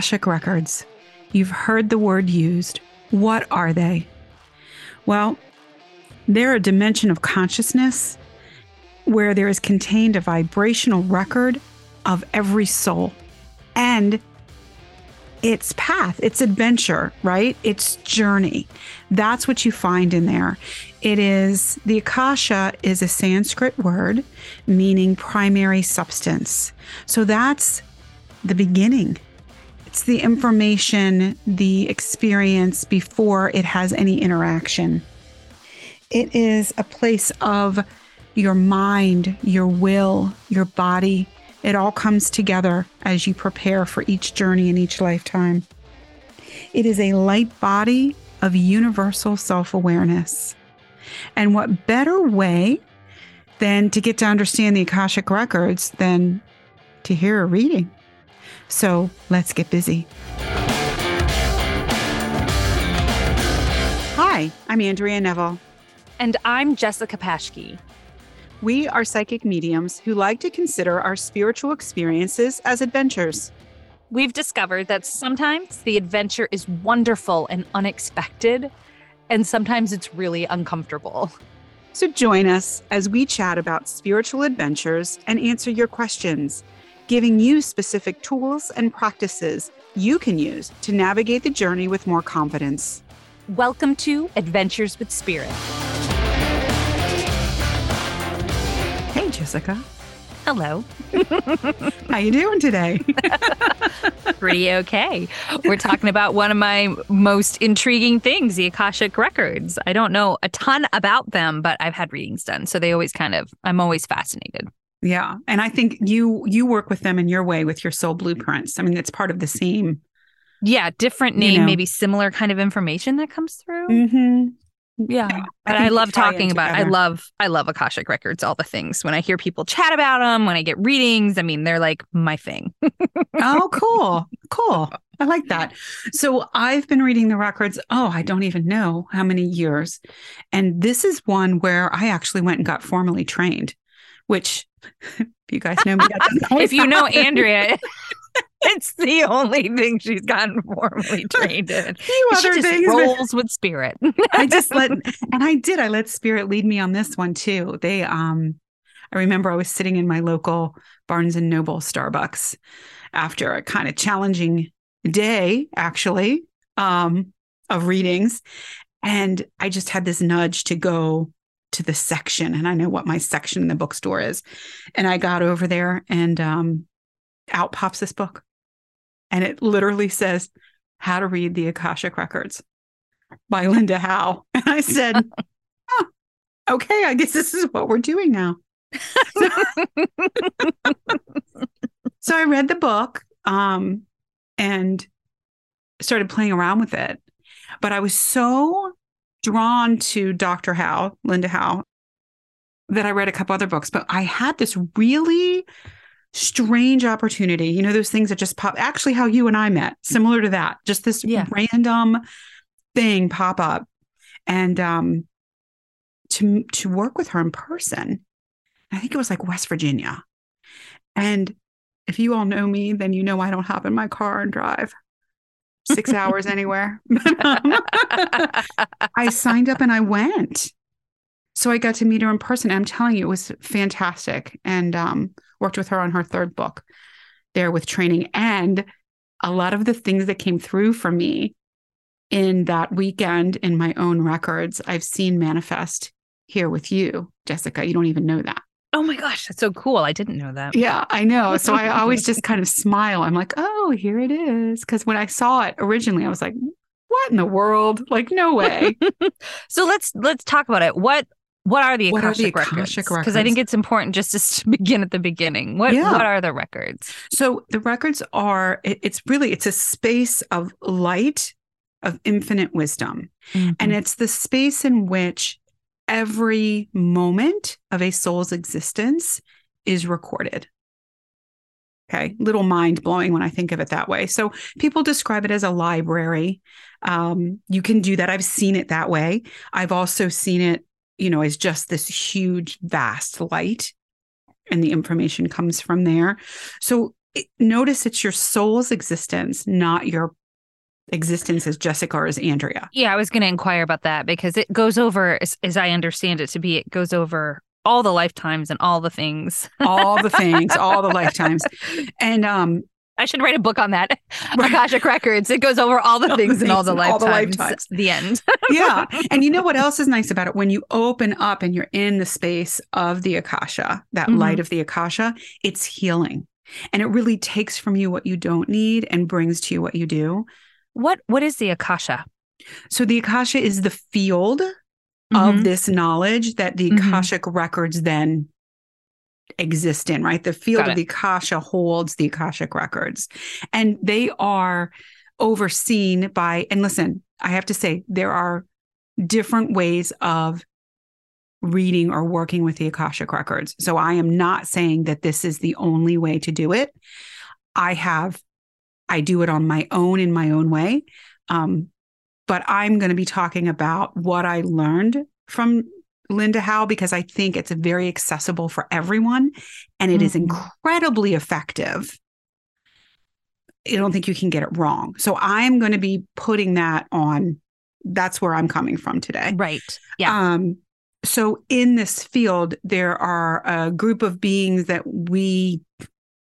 Akashic Records. You've heard the word used. What are they? Well, they're a dimension of consciousness where there is contained a vibrational record of every soul and its path, its adventure, right? Its journey. That's what you find in there. It is the Akasha is a Sanskrit word meaning primary substance. So that's the beginning. It's the information, the experience before it has any interaction. It is a place of your mind, your will, your body. It all comes together as you prepare for each journey in each lifetime. It is a light body of universal self awareness. And what better way than to get to understand the Akashic Records than to hear a reading? So let's get busy. Hi, I'm Andrea Neville. And I'm Jessica Paschke. We are psychic mediums who like to consider our spiritual experiences as adventures. We've discovered that sometimes the adventure is wonderful and unexpected, and sometimes it's really uncomfortable. So join us as we chat about spiritual adventures and answer your questions, giving you specific tools and practices you can use to navigate the journey with more confidence. Welcome to Adventures with Spirit. Hey, Jessica. Hello. How you doing today? Pretty okay. We're talking about one of my most intriguing things, the Akashic records. I don't know a ton about them, but I've had readings done, so they always kind of I'm always fascinated. Yeah, and I think you you work with them in your way with your soul blueprints. I mean, it's part of the same. Yeah, different name, You know. maybe similar kind of information that comes through. Mm-hmm. Yeah. I But think I, love talking about I love I love Akashic records, all the things. When I hear people chat about them, when I get readings, I mean, they're like my thing. Oh, cool, cool. I like that. So I've been reading the records. Oh, I don't even know how many years, and this is one where I actually went and got formally trained. Which, if you guys know me, that doesn't always if you know. Andrea, it's the only thing she's gotten formally trained in. few She other just things. rolls with spirit. I just let and I did. I let spirit lead me on this one too. They um I remember I was sitting in my local Barnes and Noble Starbucks after a kind of challenging day actually um of readings and I just had this nudge to go to the section and I know what my section in the bookstore is. And I got over there and um out pops this book. And it literally says how to read the Akashic records by Linda Howe. And I said, oh, okay, I guess this is what we're doing now. So I read the book um, and started playing around with it. But I was so drawn to Dr. Howe, Linda Howe, that I read a couple other books. But I had this really strange opportunity. You know, those things that just pop, actually, how you and I met, similar to that, just this Yeah. random thing pop up. And um, to, to work with her in person, I think it was like West Virginia. And if you all know me, then you know I don't hop in my car and drive six hours anywhere. I signed up and I went. So I got to meet her in person. I'm telling you, it was fantastic. And um, worked with her on her third book there with training. And a lot of the things that came through for me in that weekend in my own records, I've seen manifest here with you, Jessica. You don't even know that. Oh my gosh, that's so cool. I didn't know that. Yeah, I know. So I always just kind of smile. I'm like, oh, here it is. Because when I saw it originally, I was like, what in the world? Like, no way. So let's let's talk about it. What what are the What are the Akashic records? Akashic Because I think it's important just to begin at the beginning. What Yeah. what are the records? so the records are, it- it's really, it's a space of light, of infinite wisdom. Mm-hmm. And it's the space in which every moment of a soul's existence is recorded. Okay, little mind blowing when I think of it that way. So people describe it as a library. Um, you can do that. I've seen it that way. I've also seen it, you know, as just this huge, vast light, and the information comes from there. So it, notice it's your soul's existence, not your existence as Jessica or as Andrea. Yeah, I was going to inquire about that because it goes over, as, as I understand it to be, it goes over all the lifetimes and all the things. all the things, all the lifetimes. And um I should write a book on that. Akashic Records. It goes over all the things and all the lifetimes. All the lifetimes. The end. yeah. And you know what else is nice about it? When you open up and you're in the space of the Akasha, that mm-hmm. light of the Akasha, it's healing. And it really takes from you what you don't need and brings to you what you do. What what is the Akasha? So the Akasha is the field mm-hmm. of this knowledge that the mm-hmm. Akashic records then exist in, right? The field of the Akasha holds the Akashic records. And they are overseen by, and listen, I have to say, there are different ways of reading or working with the Akashic records. So I am not saying that this is the only way to do it. I have, I do it on my own in my own way. Um, but I'm going to be talking about what I learned from Linda Howe because I think it's very accessible for everyone and it mm-hmm. is incredibly effective. I don't think you can get it wrong. So I'm going to be putting that on. That's where I'm coming from today. Right. Yeah. Um, so in this field, there are a group of beings that we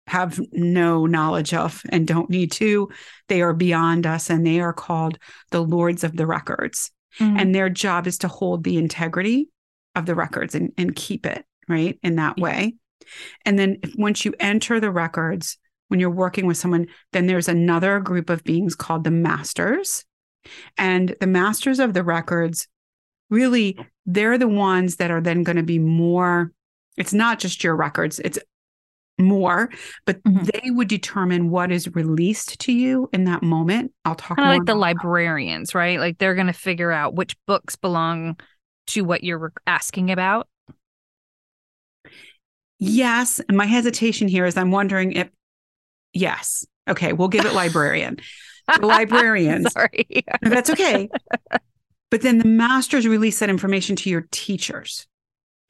have no knowledge of and don't need to. They are beyond us and they are called the Lords of the Records. Mm-hmm. And their job is to hold the integrity of the records and, and keep it, right? In that way. And then if, once you enter the records, when you're working with someone, then there's another group of beings called the masters. And the masters of the records, really, they're the ones that are then going to be more, it's not just your records, it's more, but mm-hmm. they would determine what is released to you in that moment. I'll talk kind of like the librarians, right? Like they're going to figure out which books belong to what you're asking about. Yes, and my hesitation here is I'm wondering if yes. Okay, we'll give it librarian. the librarians. Sorry. that's okay. But then the masters release that information to your teachers.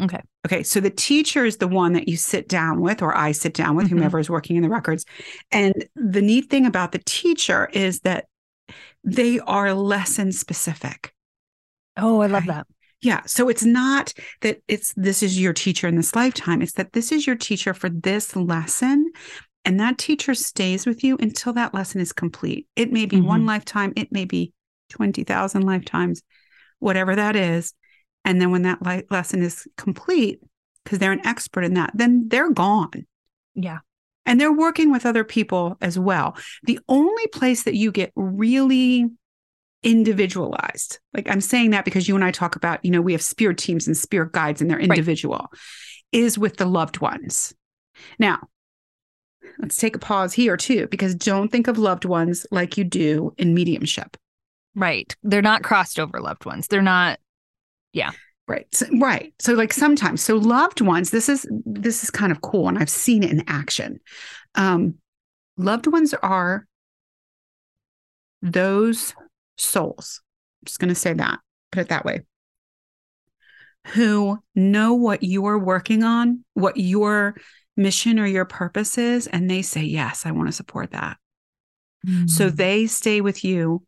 Okay. Okay. So the teacher is the one that you sit down with, or I sit down with, mm-hmm. whomever is working in the records. And the neat thing about the teacher is that they are lesson specific. Oh, I love right? that. Yeah. So it's not that it's this is your teacher in this lifetime. It's that this is your teacher for this lesson. And that teacher stays with you until that lesson is complete. It may be mm-hmm. one lifetime, it may be 20,000 lifetimes, whatever that is. And then when that li- lesson is complete, because they're an expert in that, then they're gone. Yeah. And they're working with other people as well. The only place that you get really individualized, like I'm saying that because you and I talk about, you know, we have spirit teams and spirit guides and they're individual, right. is with the loved ones. Now, let's take a pause here too, because don't think of loved ones like you do in mediumship. Right. They're not crossed over loved ones. They're not yeah. Right. So, right. So like sometimes, so loved ones, this is this is kind of cool and I've seen it in action. Um loved ones are those souls. I'm just going to say that. Put it that way. Who know what you're working on, what your mission or your purpose is and they say, "Yes, I want to support that." Mm. So they stay with you.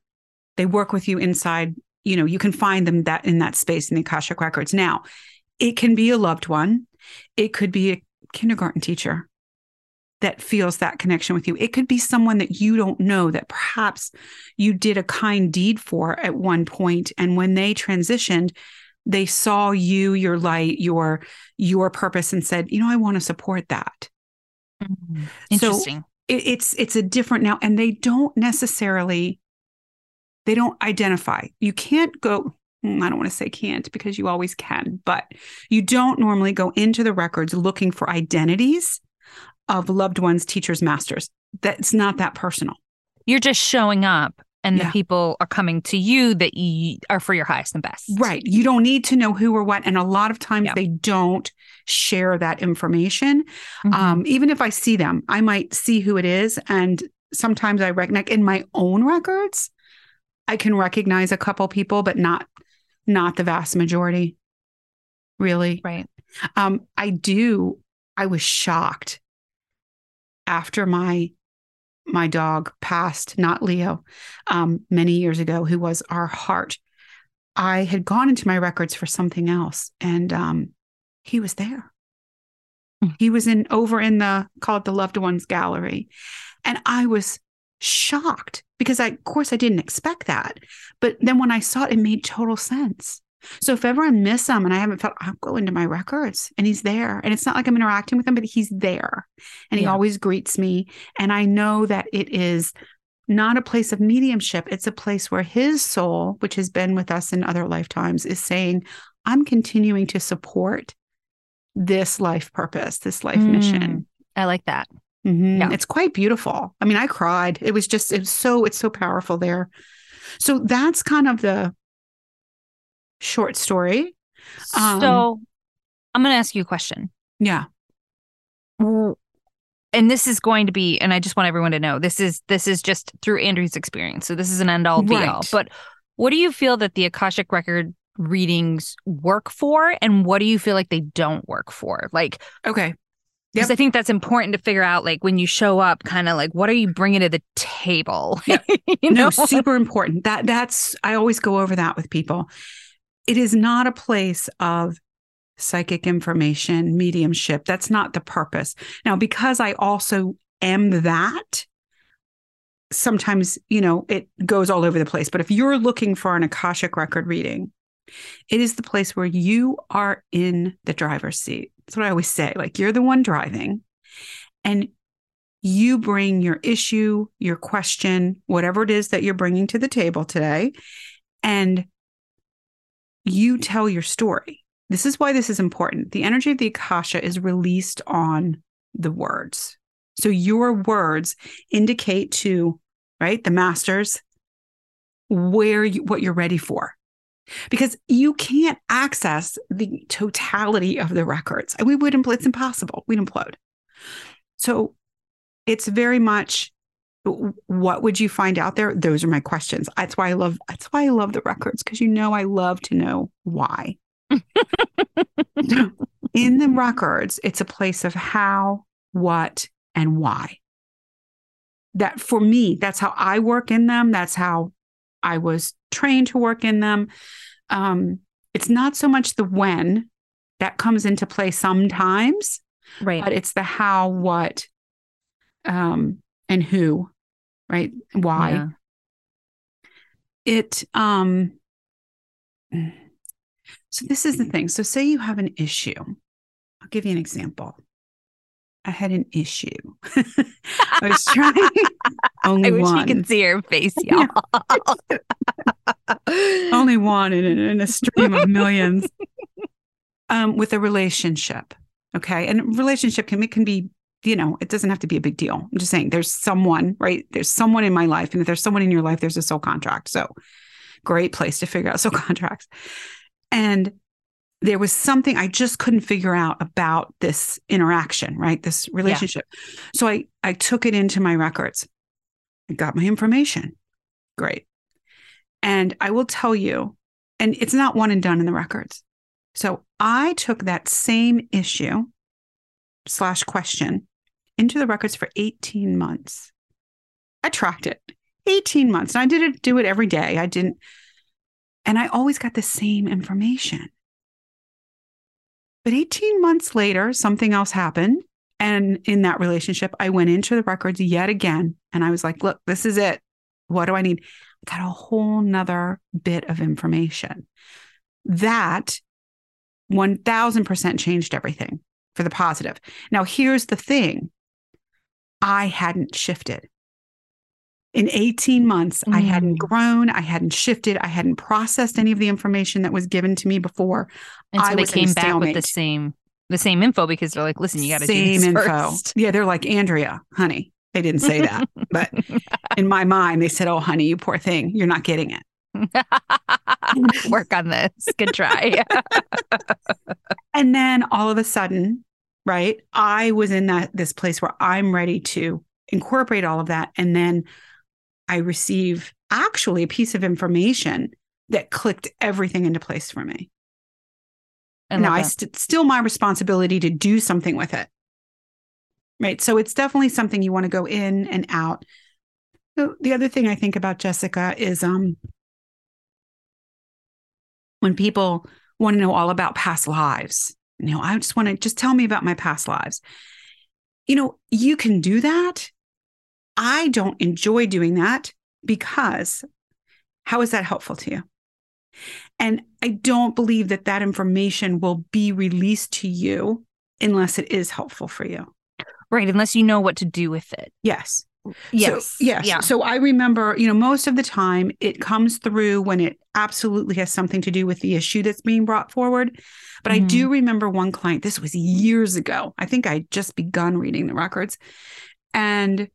They work with you inside you know, you can find them that in that space in the Akashic records. Now, it can be a loved one. It could be a kindergarten teacher that feels that connection with you. It could be someone that you don't know that perhaps you did a kind deed for at one point and when they transitioned they saw you your light your your purpose and said you know i want to support that mm-hmm. interesting so it, it's it's a different now and they don't necessarily they don't identify. You can't go, mm, I don't want to say can't because you always can, but you don't normally go into the records looking for identities of loved ones, teachers, masters. That's not that personal. You're just showing up and yeah. the people are coming to you that you are for your highest and best. Right. You don't need to know who or what. And a lot of times yeah. they don't share that information. Mm-hmm. Um, even if I see them, I might see who it is. And sometimes I recognize in my own records, I can recognize a couple people, but not not the vast majority. Really. Right. Um, I do. I was shocked after my my dog passed, not Leo, um, many years ago, who was our heart, I had gone into my records for something else, and um, he was there. Mm. He was in over in the call it the loved ones gallery, and I was shocked because I, of course, I didn't expect that. But then when I saw it, it made total sense. So if ever I miss him and I haven't felt, I'll go into my records and he's there. And it's not like I'm interacting with him, but he's there. And he Yeah. always greets me. And I know that it is not a place of mediumship. It's a place where his soul, which has been with us in other lifetimes, is saying, I'm continuing to support this life purpose, this life mission. Mm, I like that. Mhm. Yeah. It's quite beautiful. I mean, I cried. It was just, it's so, it's so powerful there. So that's kind of the short story. Um, so I'm going to ask you a question. Yeah. And this is going to be, and I just want everyone to know this is this is just through Andrea's experience. So this is an end all be all. Right. But what do you feel that the Akashic record readings work for, and what do you feel like they don't work for? Like, Okay. Because Yep. I think that's important to figure out. Like when you show up, kind of like what are you bringing to the table? Yep. you know, No, super important. That that's I always go over that with people. It is not a place of psychic information, mediumship. That's not the purpose. Now, because I also am that, sometimes, you know, it goes all over the place. But if you're looking for an Akashic record reading, it is the place where you are in the driver's seat. That's what I always say. Like you're the one driving and you bring your issue, your question, whatever it is that you're bringing to the table today, and you tell your story. This is why this is important. The energy of the Akasha is released on the words. So your words indicate to, right, the masters where you, what you're ready for. Because you can't access the totality of the records. We would impl- it's impossible. We'd implode. So it's very much what would you find out there? Those are my questions. That's why I love that's why I love the records because you know I love to know why. In the records, it's a place of how, what, and why. That for me, that's how I work in them. That's how I was trained to work in them. Um, it's not so much the when that comes into play sometimes, right? but it's the how, what, um, and who, right? Why. Yeah. It um so this is the thing. So say you have an issue. I'll give you an example. I had an issue. I was trying only I wish one. you could see her face, y'all. only one in, in a stream of millions um, with a relationship. Okay. And relationship can, it can be, you know, it doesn't have to be a big deal. I'm just saying there's someone, right? There's someone in my life. And if there's someone in your life, there's a soul contract. So great place to figure out soul contracts. And there was something I just couldn't figure out about this interaction, right? This relationship. So I I took it into my records. I got my information. Great. And I will tell you, and it's not one and done in the records. So I took that same issue slash question into the records for 18 months. I tracked it 18 months. And I didn't do it every day. I didn't, and I always got the same information. But 18 months later, something else happened. And in that relationship, I went into the records yet again. And I was like, look, this is it. What do I need? I got a whole nother bit of information. That 1000% changed everything for the positive. Now, here's the thing I hadn't shifted. In 18 months, I mm-hmm. hadn't grown, I hadn't shifted, I hadn't processed any of the information that was given to me before. And so I they came back with the same the same info because they're like, listen, you got to do Same this info. first. Yeah, they're like, Andrea, honey. They didn't say that. but in my mind, they said, Oh, honey, you poor thing. You're not getting it. Work on this. Good try. And then all of a sudden, right, I was in that this place where I'm ready to incorporate all of that. And then I receive actually a piece of information that clicked everything into place for me. I now I st- still my responsibility to do something with it. Right. So it's definitely something you want to go in and out. So the other thing I think about Jessica is um when people want to know all about past lives. You know, I just want to just tell me about my past lives. You know, you can do that. I don't enjoy doing that because how is that helpful to you? And I don't believe that that information will be released to you unless it is helpful for you. Right. Unless you know what to do with it. Yes. Yes. So, yes. Yeah. So I remember, you know, most of the time it comes through when it absolutely has something to do with the issue that's being brought forward. But I Mm-hmm. do remember one client, this was years ago. I think I just begun reading the records. And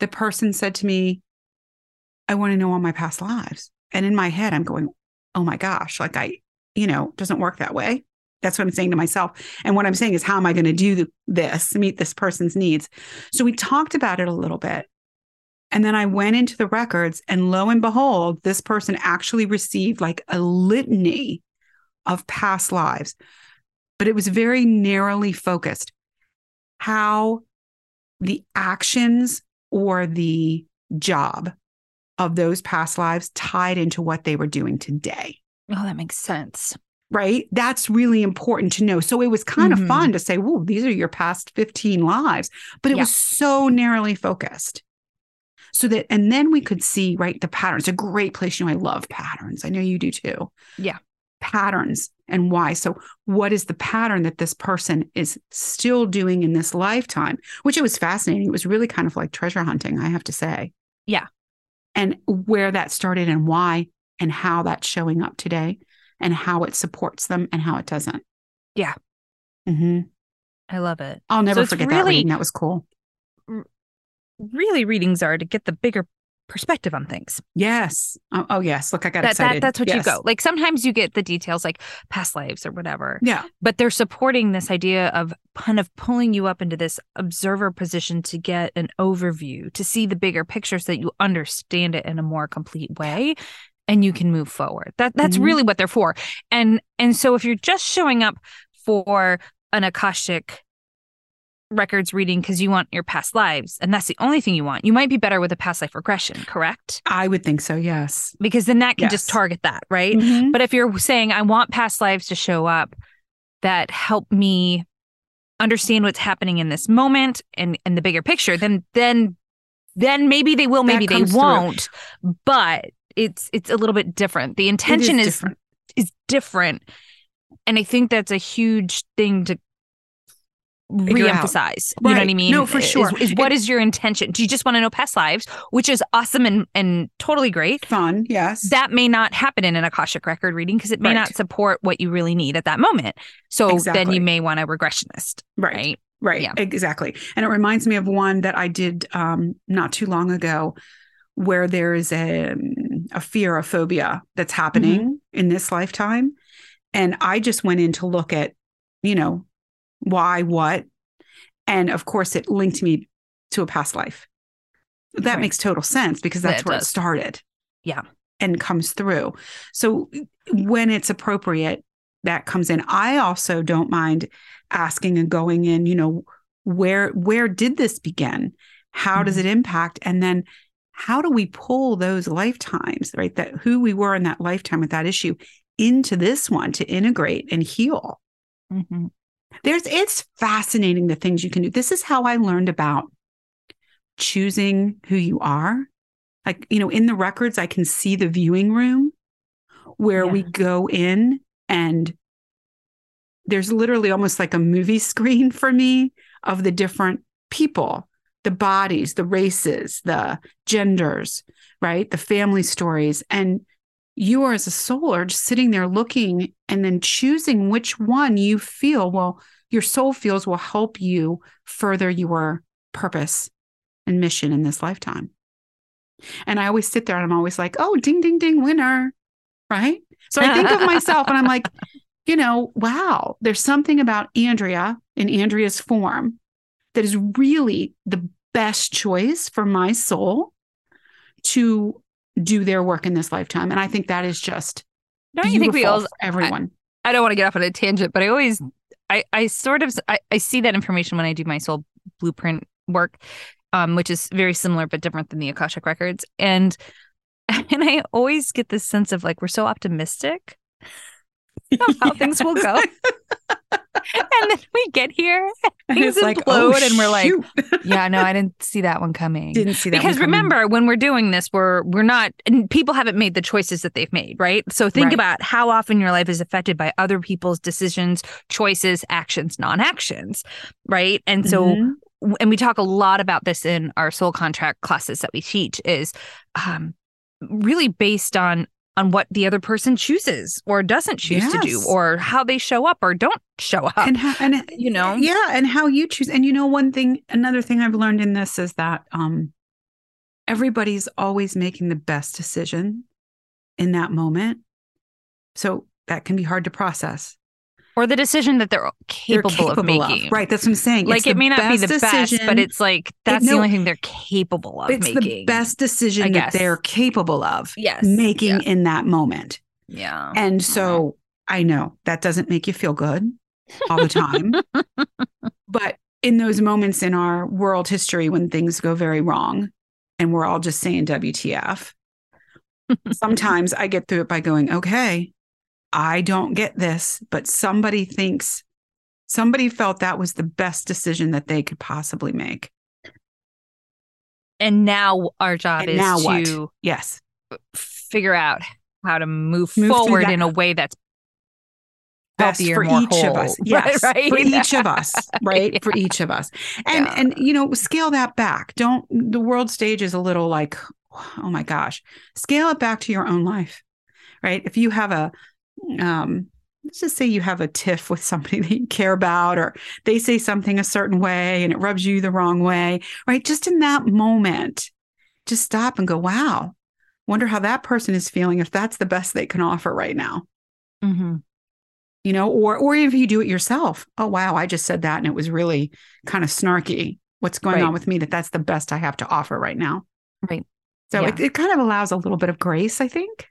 the person said to me, I want to know all my past lives. And in my head, I'm going, oh my gosh, like I, you know, doesn't work that way. That's what I'm saying to myself. And what I'm saying is, how am I going to do this, meet this person's needs? So we talked about it a little bit. And then I went into the records, and lo and behold, this person actually received like a litany of past lives, but it was very narrowly focused. How the actions or the job of those past lives tied into what they were doing today Oh, that makes sense. right? That's really important to know. So it was kind Mhm. of fun to say, well, these are your past 15 lives, but it Yeah. was so narrowly focused. So that, and then we could see, right, the patterns. A great place. You know, I love patterns. I know you do too. Yeah. Patterns and why. So, what is the pattern that this person is still doing in this lifetime? Which it was fascinating. It was really kind of like treasure hunting, I have to say. Yeah. And where that started and why and how that's showing up today and how it supports them and how it doesn't. Yeah. Mm-hmm. I love it. I'll never it's forget that reading. That was cool. Really, readings are to get the bigger perspective on things. Yes. Oh, oh, yes. Look, I got That, excited. that that's what you go. Like sometimes you get the details like past lives or whatever. Yeah. but they're supporting this idea of kind of pulling you up into this observer position to get an overview to see the bigger picture so that you understand it in a more complete way and you can move forward that that's Mhm. really what they're for and and so if you're just showing up for an akashic records reading because you want your past lives and that's the only thing you want you might be better with a past life regression correct I would think so. Yes. because then that can just target that right Mhm. but if you're saying I want past lives to show up that help me understand what's happening in this moment and and the bigger picture, then then then maybe they will, maybe they won't. But it's it's a little bit different. The intention is different. is different. And I think that's a huge thing to Reemphasize. You know what I mean? No, for Is- sure. Is, what is your intention? Do you just want to know past lives, which is awesome and, and totally great? Fun. Yes. that may not happen in an Akashic record reading because it may Right. not support what you really need at that moment. So then you may want a regressionist, right. right? Right. Yeah. Exactly. And it reminds me of one that I did um, not too long ago where there is a, a fear, a phobia that's happening Mm-hmm. in this lifetime. And I just went in to look at, you know, why, what. And of course, it linked me to a past life. That Right. makes total sense because that's it where it started. Yeah. And comes through. So when it's appropriate, that comes in. I also don't mind asking and going in, you know, where where did this begin? How does Mm-hmm. it impact? And then how do we pull those lifetimes, right? That who we were in that lifetime with that issue into this one to integrate and heal. Mhm. There's it's fascinating the things you can do. This is how I learned about choosing who you are. Like, you know, in the records, I can see the viewing room where we go in and there's literally almost like a movie screen for me of the different people, the bodies, the races, the genders, right? The family stories. And you are as a soul are just sitting there looking and then choosing which one you feel well your soul feels will help you further your purpose and mission in this lifetime. And i always sit there and i'm always like oh ding ding ding winner right? So i think of myself and i'm like you know wow there's something about andrea in andrea's form that is really the best choice for my soul to do their work in this lifetime. And I think that is just Don't you think we all? everyone. I don't want to get off on a tangent, but I always I, I sort of I, I see that information when I do my soul blueprint work, um, which is very similar but different than the Akashic records. And and I always get this sense of like we're so optimistic of how things will go. and then we get here and things like, implode oh, and we're like, yeah, no, I didn't see that one coming. didn't see that. because remember when we're doing this we're we're not and people haven't made the choices that they've made right so think Right. about how often your life is affected by other people's decisions choices actions non-actions right and so Mhm. and we talk a lot about this in our soul contract classes that we teach is um really based on on what the other person chooses or doesn't choose to do or how they show up or don't show up and how, and you know yeah, and how you choose. And you know, one thing, another thing I've learned in this is that um, everybody's always making the best decision in that moment. So that can be hard to process. Or the decision that they're They're capable, of making right? That's what I'm saying. like It's it may not be the best, but it's like that's the no, only thing they're capable of making. it's making. the best decision that they're capable of Yes. making in that moment. Yeah. And so I know that doesn't make you feel good all the time. but in those moments in our world history when things go very wrong and we're all just saying WTF, sometimes I get through it by going, okay, I don't get this, but somebody thinks somebody felt that was the best decision that they could possibly make. And now our job And is to what? Yes. figure out how to move, Move forward in a way that's best for each of us. Yes, Right, for each of us, right? For each of us, and Yeah. and you know, scale that back. Don't the world stage is a little like, oh my gosh, scale it back to your own life, right? If you have a, um, let's just say you have a tiff with somebody that you care about, or they say something a certain way and it rubs you the wrong way, right? Just in that moment, just stop and go, wow. Wonder how that person is feeling if that's the best they can offer right now Mm-hmm. you know or or if you do it yourself oh wow i just said that and it was really kind of snarky what's going Right. on with me that that's the best i have to offer right now Right. so Yeah. it, it kind of allows a little bit of grace i think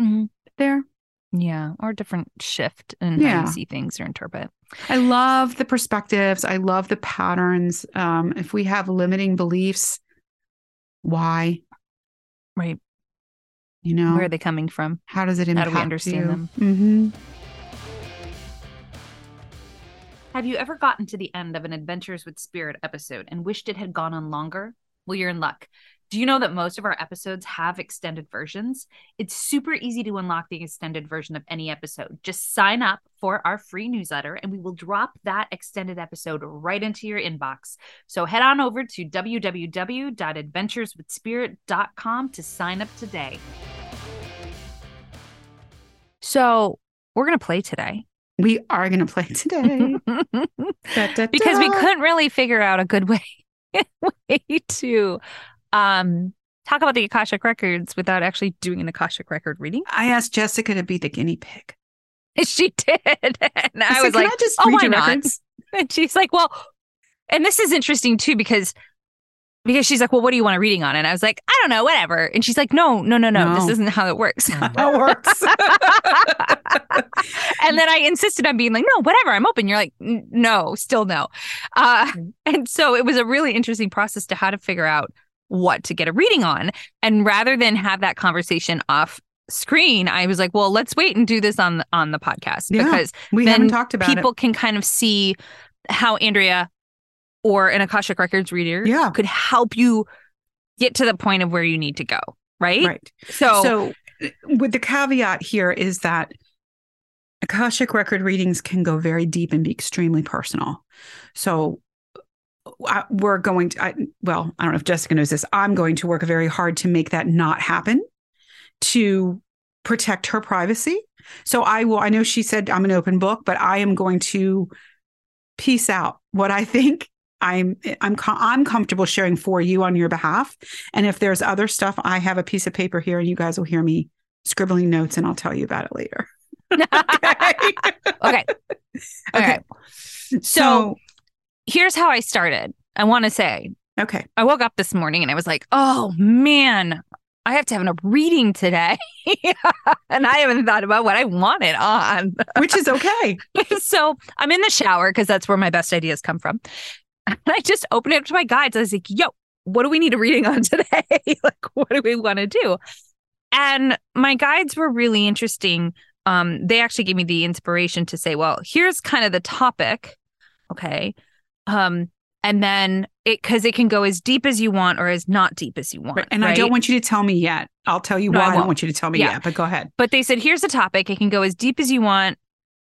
Mhm. there Yeah. Or a different shift in how you see things or interpret. i love the perspectives i love the patterns um if we have limiting beliefs why Right. you know Where are they coming from? how does it impact How do we understand you? them? hmm Have you ever gotten to the end of an Adventures with Spirit episode and wished it had gone on longer? Well, you're in luck. Do you know that most of our episodes have extended versions? It's super easy to unlock the extended version of any episode. Just sign up for our free newsletter and we will drop that extended episode right into your inbox. So head on over to www.adventureswithspirit.com to sign up today. So, we're going to play today. we are going to play today Da, da, because we couldn't really figure out a good way, way to um talk about the Akashic records without actually doing an Akashic record reading. i asked jessica to be the guinea pig She did. And I, said, was "Can like, I just oh, why not? records?" And she's like, well, and this is interesting too because because she's like, well, what do you want a reading on? And I was like, I don't know, whatever. And she's like, no, no, no, no, this isn't how it works. How it works. and then I insisted on being like, no, whatever, I'm open. You're like, no, still no. Uh, and so it was a really interesting process to how to figure out what to get a reading on. And rather than have that conversation off screen, I was like, well, let's wait and do this on the, on the podcast Yeah, because we haven't talked about people can kind of see how Andrea or an Akashic Records reader Yeah. could help you get to the point of where you need to go. Right. Right. So, So, with the caveat here is that Akashic record readings can go very deep and be extremely personal. So, we're going to, I, well, I don't know if Jessica knows this. I'm going to work very hard to make that not happen to protect her privacy. So, I will, I know she said I'm an open book, but I am going to piece out what I think I'm I'm I'm comfortable sharing for you on your behalf. And if there's other stuff, I have a piece of paper here, and you guys will hear me scribbling notes, and I'll tell you about it later. okay. okay. Okay. So- So Here's how I started. I want to say okay. I woke up this morning and I was like, oh man, I have to have a reading today. and I haven't thought about what I want it on. Which is okay. so I'm in the shower because that's where my best ideas come from. And I just opened it up to my guides. I was like, yo, what do we need a reading on today? like, what do we want to do? And my guides were really interesting. Um, they actually gave me the inspiration to say, well, here's kind of the topic. Okay. Um, and then it because it can go as deep as you want or as not deep as you want. Right. And right? I don't want you to tell me yet. I'll tell you no, why I, I, don't want you to tell me yeah. yet, but go ahead. But they said, here's the topic. It can go as deep as you want,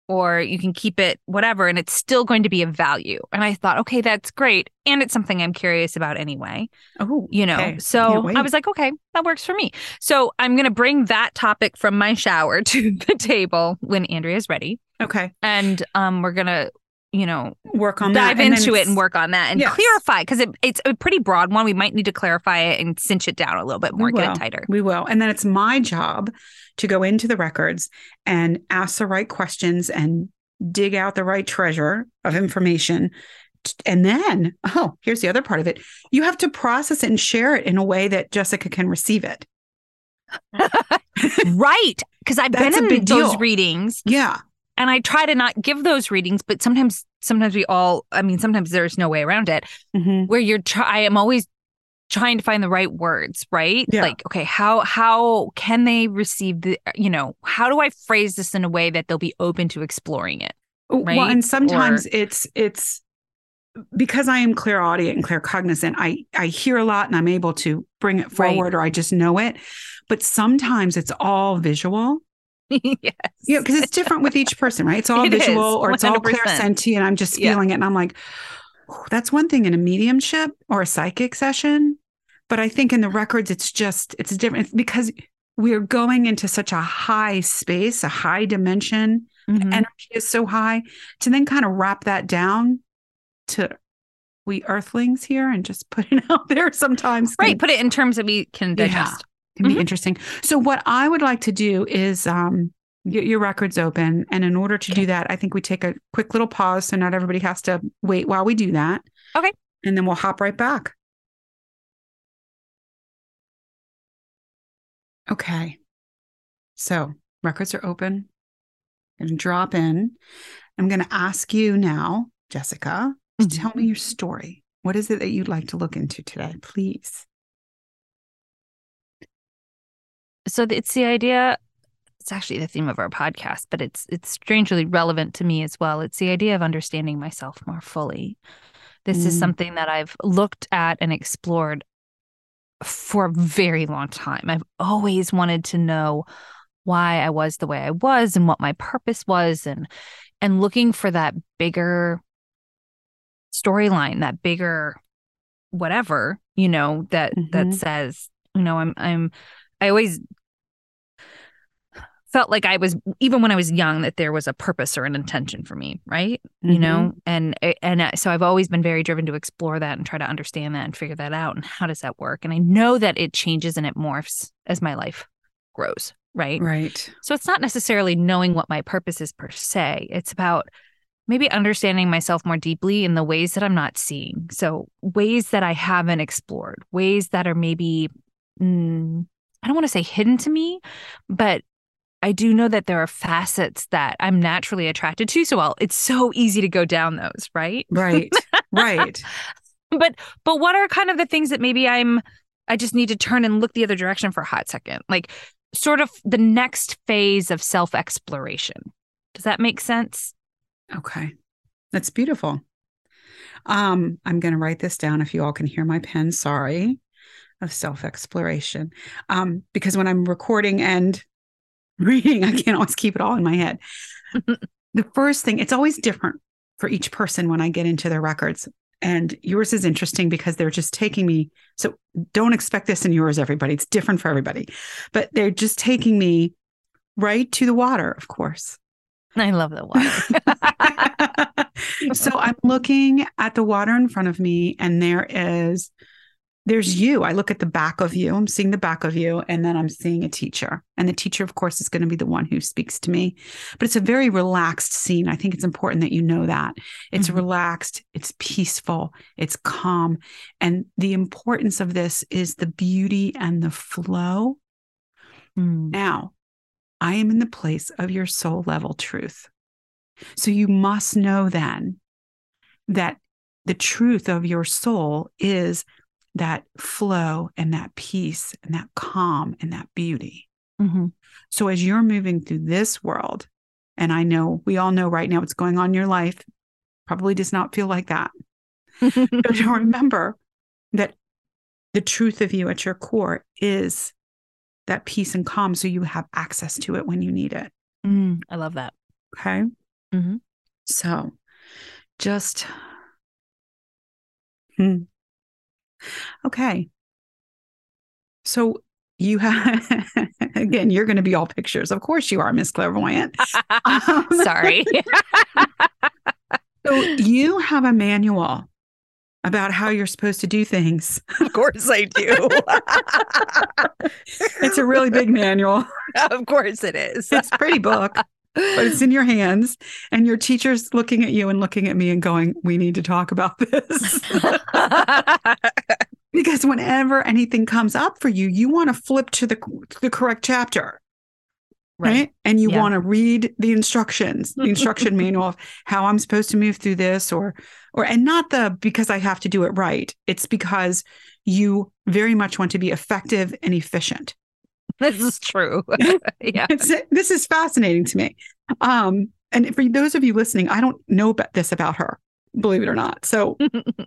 or you can keep it whatever, and it's still going to be of value. And I thought, okay, that's great. And it's something I'm curious about anyway. Oh, you know, okay. so I was like, okay, that works for me. So I'm going to bring that topic from my shower to the table when Andrea's ready. Okay. And um, we're going to you know work on dive that into it and work on that and yes. clarify because it, it's a pretty broad one. We might need to clarify it and cinch it down a little bit more get it tighter. We will. And then it's my job to go into the records and ask the right questions and dig out the right treasure of information. And then oh here's the other part of it. You have to process it and share it in a way that jessica can receive it. Right. Because i've That's been in those deal. readings yeah and I try to not give those readings, but sometimes, sometimes we all, I mean, sometimes there's no way around it mm-hmm. where you're, try, I am always trying to find the right words, right? Yeah. Like, okay, how, how can they receive the, you know, how do I phrase this in a way that they'll be open to exploring it? Right? Well, and sometimes or, it's, it's, because I am clairaudient and claircognizant. I I hear a lot and I'm able to bring it forward, right. or I just know it. But sometimes it's all visual, yes. Yeah, because it's different with each person, right? It's all it visual is, or it's all clairsentient. And I'm just feeling yeah. it. And I'm like, oh, that's one thing in a mediumship or a psychic session. But I think in the records, it's just, it's different because we're going into such a high space, a high dimension. Mm-hmm. energy is so high to then kind of wrap that down to we earthlings here and just put it out there sometimes. Right. Put it in terms that we can digest can mm-hmm. be interesting. So what I would like to do is um, get your records open, and in order to okay. do that, I think we take a quick little pause so not everybody has to wait while we do that. Okay. And then we'll hop right back. Okay. So records are open. and drop in. I'm going to ask you now, Jessica, to mm-hmm. tell me your story. What is it that you'd like to look into today, please? So it's the idea it's actually the theme of our podcast but it's it's strangely relevant to me as well it's the idea of understanding myself more fully this mm. is something that i've looked at and explored for a very long time i've always wanted to know why i was the way i was and what my purpose was and and looking for that bigger storyline that bigger whatever you know that mm-hmm. that says you know i'm i'm i always felt like I was even when I was young that there was a purpose or an intention for me, right? Mm-hmm. You know, and and so I've always been very driven to explore that and try to understand that and figure that out and how does that work? And I know that it changes and it morphs as my life grows, right? Right. So it's not necessarily knowing what my purpose is per se. It's about maybe understanding myself more deeply in the ways that I'm not seeing. So ways that I haven't explored, ways that are maybe mm, I don't want to say hidden to me, but I do know that there are facets that I'm naturally attracted to. So well, it's so easy to go down those, right? Right. Right. but but what are kind of the things that maybe I'm I just need to turn and look the other direction for a hot second? Like sort of the next phase of self-exploration. Does that make sense? Okay. That's beautiful. Um, I'm going to write this down if you all can hear my pen. Sorry. Of self exploration. Um, because when I'm recording and reading, I can't always keep it all in my head. the first thing, it's always different for each person when I get into their records. And yours is interesting because they're just taking me. So don't expect this in yours, everybody. It's different for everybody. But they're just taking me right to the water, of course. I love the water. so I'm looking at the water in front of me, and there is there's you. I look at the back of you. I'm seeing the back of you, and then I'm seeing a teacher. And the teacher, of course, is going to be the one who speaks to me. But it's a very relaxed scene. I think it's important that you know that. It's mm-hmm. relaxed, it's peaceful, it's calm. And the importance of this is the beauty and the flow. Mm. Now, I am in the place of your soul level truth. So you must know then that the truth of your soul is that flow and that peace and that calm and that beauty. Mm-hmm. So as you're moving through this world, and I know we all know right now what's going on in your life, probably does not feel like that. but remember that the truth of you at your core is that peace and calm. So you have access to it when you need it. Mm, I love that. Okay. Mm-hmm. So just, hmm. Okay. So you have again, you're going to be all pictures. Of course you are, Miss Clairvoyant. Um, Sorry. so you have a manual about how you're supposed to do things. Of course I do. it's a really big manual. Of course it is. It's a pretty book but it's in your hands and your teacher's looking at you and looking at me and going we need to talk about this. Because whenever anything comes up for you you want to flip to the the correct chapter. Right, right? and you yeah. want to read the instructions the instruction manual of how i'm supposed to move through this or or and not the because i have to do it right. It's because you very much want to be effective and efficient this is true. yeah. It's, this is fascinating to me. Um, and for those of you listening, I don't know about this about her, believe it or not. So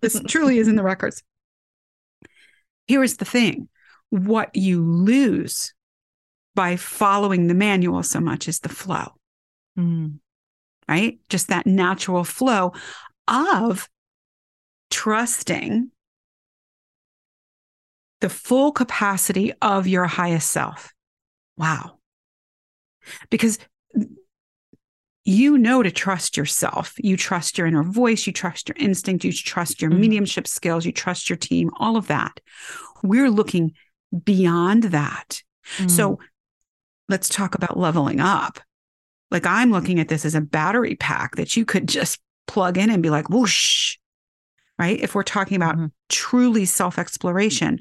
this truly is in the records. Here is the thing what you lose by following the manual so much is the flow, mm. right? Just that natural flow of trusting the full capacity of your highest self. Wow. Because you know to trust yourself. You trust your inner voice, you trust your instinct, you trust your mm-hmm. mediumship skills, you trust your team, all of that. We're looking beyond that. Mm-hmm. So let's talk about leveling up. Like I'm looking at this as a battery pack that you could just plug in and be like, whoosh, right? If we're talking about mm-hmm. truly self exploration,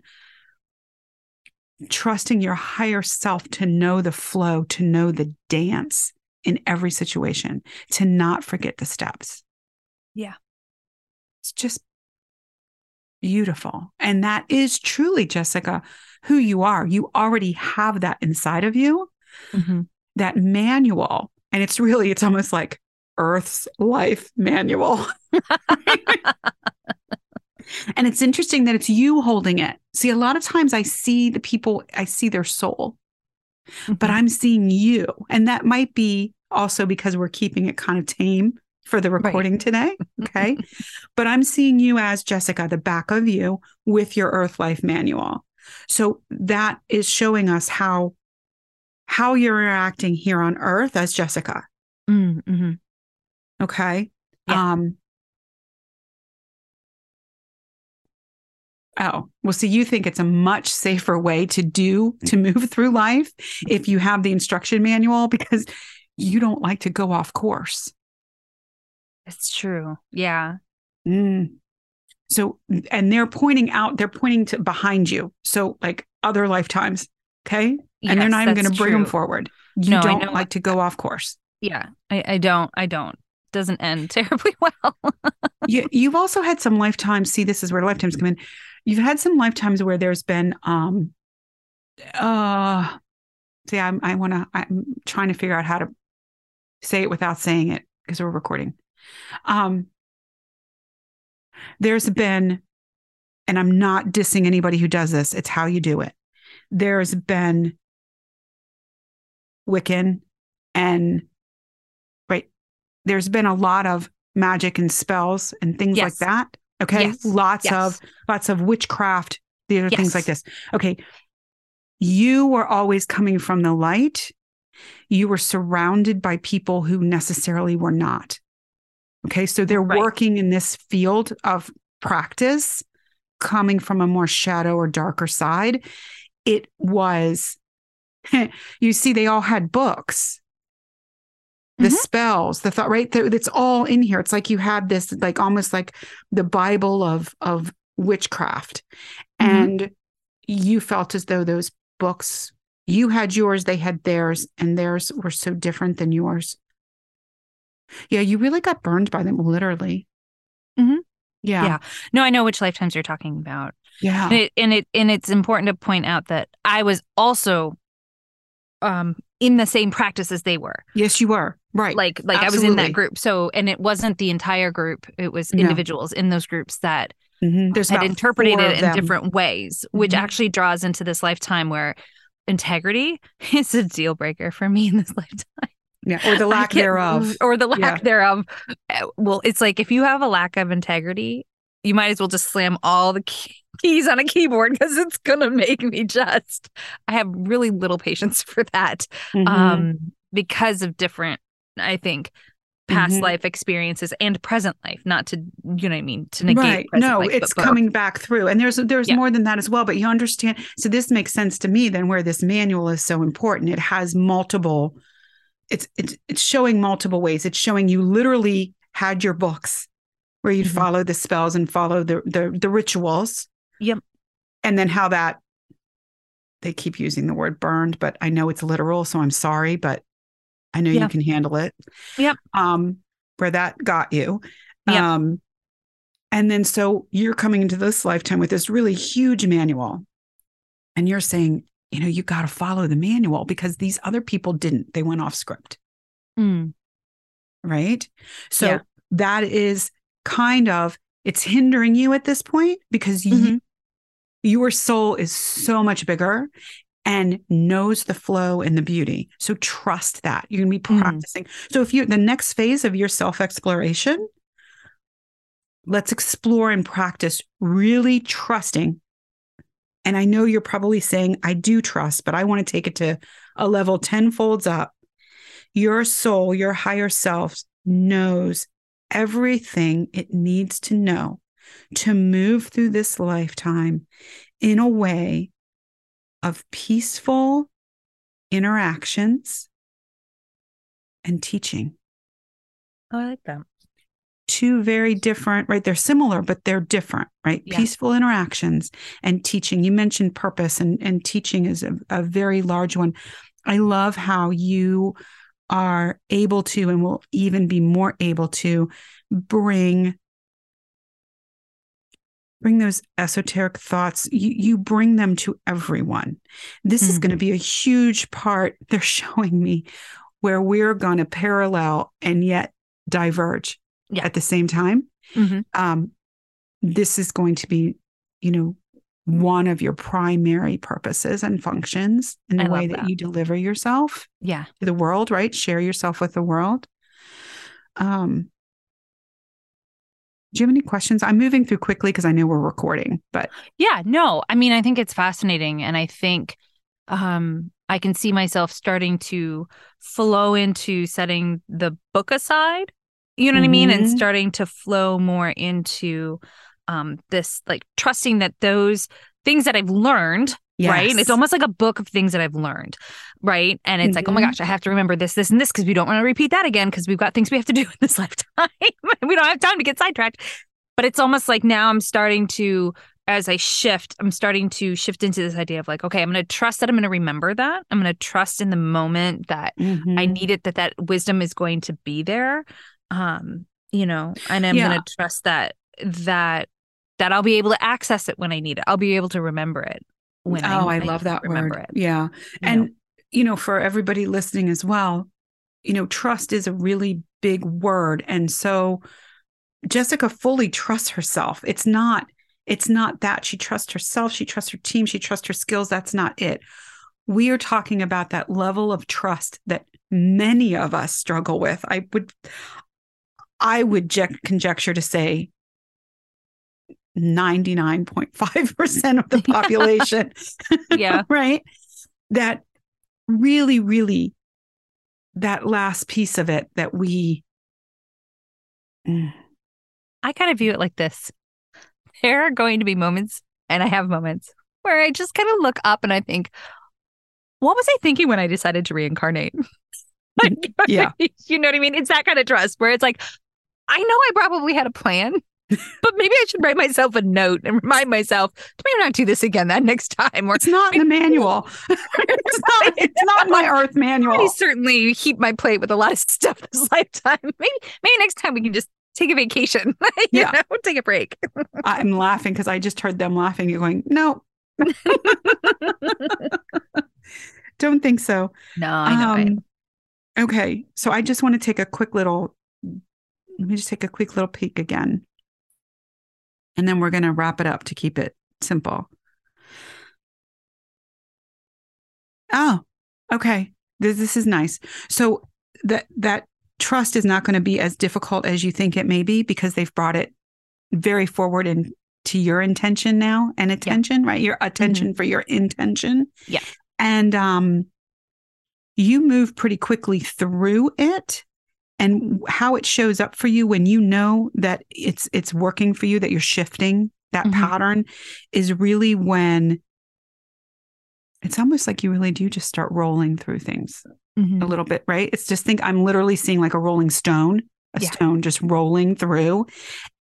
trusting your higher self to know the flow, to know the dance in every situation, to not forget the steps. Yeah. It's just beautiful. And that is truly, Jessica, who you are. You already have that inside of you, mm-hmm. that manual. And it's really, it's almost like Earth's life manual. And it's interesting that it's you holding it. See, a lot of times I see the people, I see their soul, mm-hmm. but I'm seeing you. And that might be also because we're keeping it kind of tame for the recording right. today. Okay. but I'm seeing you as Jessica, the back of you with your Earth Life manual. So that is showing us how how you're interacting here on earth as Jessica. Mm-hmm. Okay. Yeah. Um, Oh, well, so you think it's a much safer way to do to move through life if you have the instruction manual because you don't like to go off course. It's true. Yeah. Mm. So, and they're pointing out, they're pointing to behind you. So, like other lifetimes. Okay. Yes, and they're not even going to bring true. them forward. You no, don't like to go off course. Yeah. I, I don't. I don't. Doesn't end terribly well. you, you've also had some lifetimes. See, this is where lifetimes come in you've had some lifetimes where there's been um uh see i'm i want to i'm trying to figure out how to say it without saying it because we're recording. Um there's been and i'm not dissing anybody who does this it's how you do it. There's been wiccan and right there's been a lot of magic and spells and things yes. like that Okay. Yes. Lots yes. of lots of witchcraft, the other yes. things like this. Okay. You were always coming from the light. You were surrounded by people who necessarily were not. Okay. So they're right. working in this field of practice coming from a more shadow or darker side. It was, you see, they all had books the Mhm. spells the thought right it's all in here it's like you had this like almost like the bible of of witchcraft Mhm. and you felt as though those books you had yours they had theirs and theirs were so different than yours yeah you really got burned by them literally Mhm. yeah Yeah. No, I know which lifetimes you're talking about. yeah And it, and it and it's important to point out that I was also um in the same practice as they were. yes you were right Like like I was in that group. So and it wasn't the entire group. It was No. individuals in those groups that Mhm. there's had interpreted it in different ways, which Mhm. actually draws into this lifetime where integrity is a deal breaker for me in this lifetime. yeah or the lack thereof Or the lack Yeah. thereof. Uh, Well, it's like if you have a lack of integrity, you might as well just slam all the key- keys on a keyboard because it's gonna make me just. I have really little patience for that, Mhm. um, because of different. I think past Mhm. life experiences and present life. Not to you know what I mean to negate. right no life, it's coming back through and there's there's Yeah. more than that as well but you understand so this makes sense to me then where this manual is so important it has multiple it's it's it's showing multiple ways it's showing you literally had your books where you'd Mhm. follow the spells and follow the the, the rituals Yep. and then how that they keep using the word burned but i know it's literal so i'm sorry but i know Yeah. you can handle it Yep. um where that got you Yep. um and then so you're coming into this lifetime with this really huge manual and you're saying you know you got to follow the manual because these other people didn't they went off script Mm. right so Yeah. that is kind of it's hindering you at this point because you, Mhm. Your soul is so much bigger and knows the flow and the beauty. So trust that. You're going to be Mhm. practicing. So if you the next phase of your self exploration let's explore and practice really trusting. And i know you're probably saying i do trust but i want to take it to a level 10 folds up. Your soul your higher self knows everything it needs to know to move through this lifetime in a way of peaceful interactions and teaching I like that. two very different, right? They're similar, but they're different, right? Yeah. Peaceful interactions and teaching. You mentioned purpose, and, and teaching is a, a very large one. I love how you are able to, and will even be more able to bring bring those esoteric thoughts you, you bring them to everyone this is Mhm. going to be a huge part they're showing me where we're going to parallel and yet diverge Yeah. at the same time Mhm. um, this is going to be you know one of your primary purposes and functions in the way that, that. you deliver yourself Yeah. to the world right share yourself with the world um do you have any questions i'm moving through quickly because i know we're recording but Yeah, no. I mean, I think it's fascinating and I think um I can see myself starting to flow into setting the book aside. You know what I mean? And Mhm. starting to flow more into um this like trusting that those things that I've learned, right? It's almost like a book of things that I've learned, right? And it's like, oh my Mhm. gosh, I have to remember this, this, and this because we don't want to repeat that again because we've got things we have to do in this lifetime. we don't have time to get sidetracked. But it's almost like now I'm starting to, as I shift, I'm starting to shift into this idea of like, okay, I'm going to trust that I'm going to remember that. I'm going to trust in the moment that I Mhm. need it, that that wisdom is going to be there. Um, you know, and I'm Yeah. going to trust that that that I'll be able to access it when I need it. I'll be able to remember it when I oh i I love that word. it. yeah. You and know? you know for everybody listening as well you know trust is a really big word. And so jessica fully trusts herself. It's not it's not that she trusts herself. She trusts her team. She trusts her skills. That's not it. We are talking about that level of trust that many of us struggle with. I would i would conjecture to say 99.5% of the population Yeah. right that really really that last piece of it that we Mm, I kind of view it like this. there are going to be moments, and I have moments where I just kind of look up and I think, what was I thinking when I decided to reincarnate? like, Yeah. you know what I mean? It's that kind of trust where it's like, I know I probably had a plan, but maybe I should write myself a note and remind myself to maybe not do this again that next time. Or It's not in the manual. it's not. It's not my Earth manual. I certainly heap my plate with a lot of stuff this lifetime. Maybe maybe next time we can just take a vacation. you Yeah. know, take a break. I'm laughing because I just heard them laughing. You're going, no, don't think so. No, I know. I know. Um, Okay, so I just want to take a quick little. Let me just take a quick little peek again, and then we're going to wrap it up to keep it simple. Oh, okay. This this is nice. So that that trust is not going to be as difficult as you think it may be because they've brought it very forward in to your intention now and attention, right? Your attention for your intention. Yeah. And um you move pretty quickly through it and how it shows up for you when you know that it's it's working for you that you're shifting that Mhm. pattern is really when it's almost like you really do just start rolling through things Mhm. a little bit, right? It's just think I'm literally seeing like a rolling stone, a Yeah. stone just rolling through.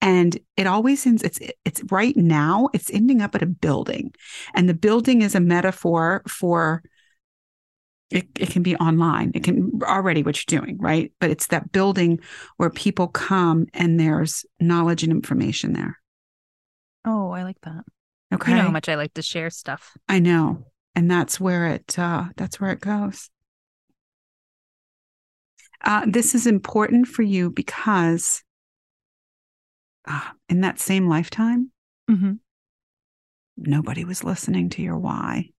And it always ends, it's it's right now, it's ending up at a building. And the building is a metaphor for it, it can be online. It can already what you're doing, right? But it's that building where people come and there's knowledge and information there. Oh, I like that. Okay. You know how much I like to share stuff. I know. And that's where it uh that's where it goes. Uh this is important for you because uh, in that same lifetime, Mm-hmm. nobody was listening to your why,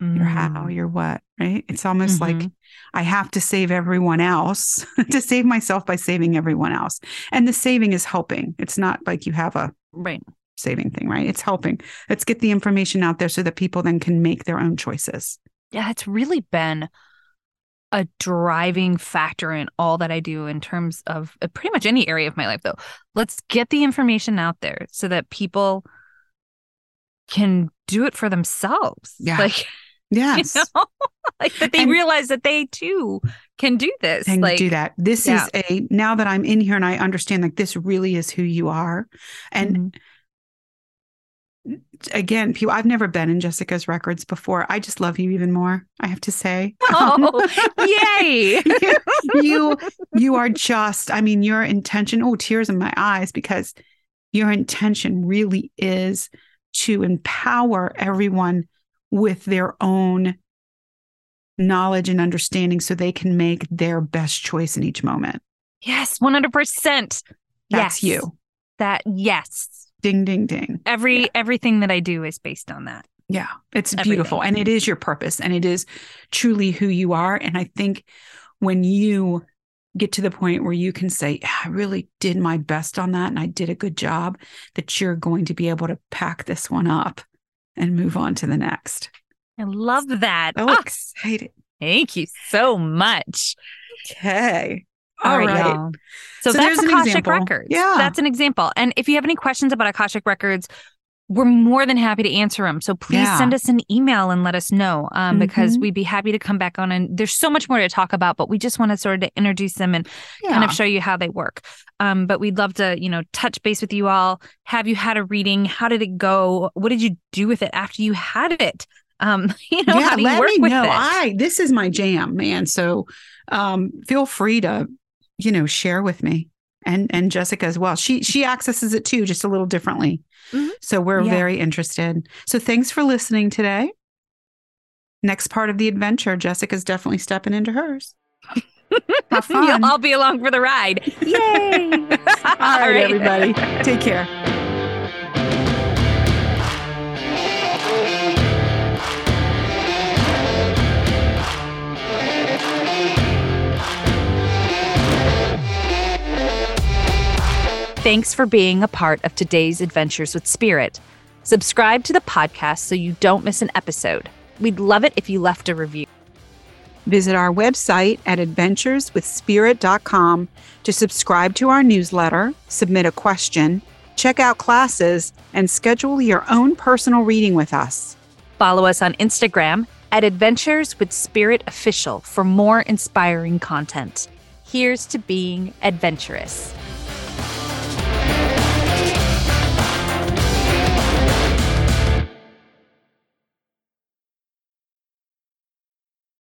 your how, Mm. your what, right? It's almost like Mhm. I have to save everyone else to save myself by saving everyone else. And the saving is helping. It's not like you have a right. saving thing, right? It's helping. Let's get the information out there so that people then can make their own choices. Yeah, it's really been a driving factor in all that I do in terms of uh, pretty much any area of my life, though. Let's get the information out there so that people can do it for themselves. Yeah. Like, Yes. you know, like that they And- realize that they too can do this. and like, do that. This yeah. is a now that I'm in here and I understand like this really is who you are. And Mhm. again, people I've never been in Jessica's records before. I just love you even more, I have to say. Oh, yay. you you are just, I mean, your intention, oh, tears in my eyes, because your intention really is to empower everyone with their own knowledge and understanding so they can make their best choice in each moment. yes, 100%. That's yes. you. That, yes. Ding, ding, ding. Every Yeah. everything that I do is based on that. Yeah, it's Everything. beautiful. And it is your purpose and it is truly who you are. And I think when you get to the point where you can say, I really did my best on that and I did a good job, that you're going to be able to pack this one up and move on to the next. I love that. So Ah, excited. thank you so much. Okay. All All right, right. So, So that's Akashic. Records. Yeah. That's an example. And if you have any questions about Akashic Records, we're more than happy to answer them. So please Yeah. send us an email and let us know um, because Mhm. we'd be happy to come back on. And there's so much more to talk about, but we just want to sort of introduce them and kind of show you how they work. Um, but we'd love to, you know, touch base with you all. Have you had a reading? How did it go? What did you do with it after you had it? Um, you know, yeah, how do you let me know. it? I this is my jam, man. So um feel free to, you know, share with me and and Jessica as well. She she accesses it too, just a little differently. Mhm. So we're Yeah. very interested. So thanks for listening today. Next part of the adventure, Jessica's definitely stepping into hers. Have fun. You'll be along for the ride. Yay! All right, everybody. Take care. Thanks for being a part of today's Adventures with Spirit. Subscribe to the podcast so you don't miss an episode. We'd love it if you left a review. Visit our website at adventureswithspirit.com to subscribe to our newsletter, submit a question, check out classes, and schedule your own personal reading with us. Follow us on Instagram at Adventures with Spirit Official for more inspiring content. Here's to being adventurous.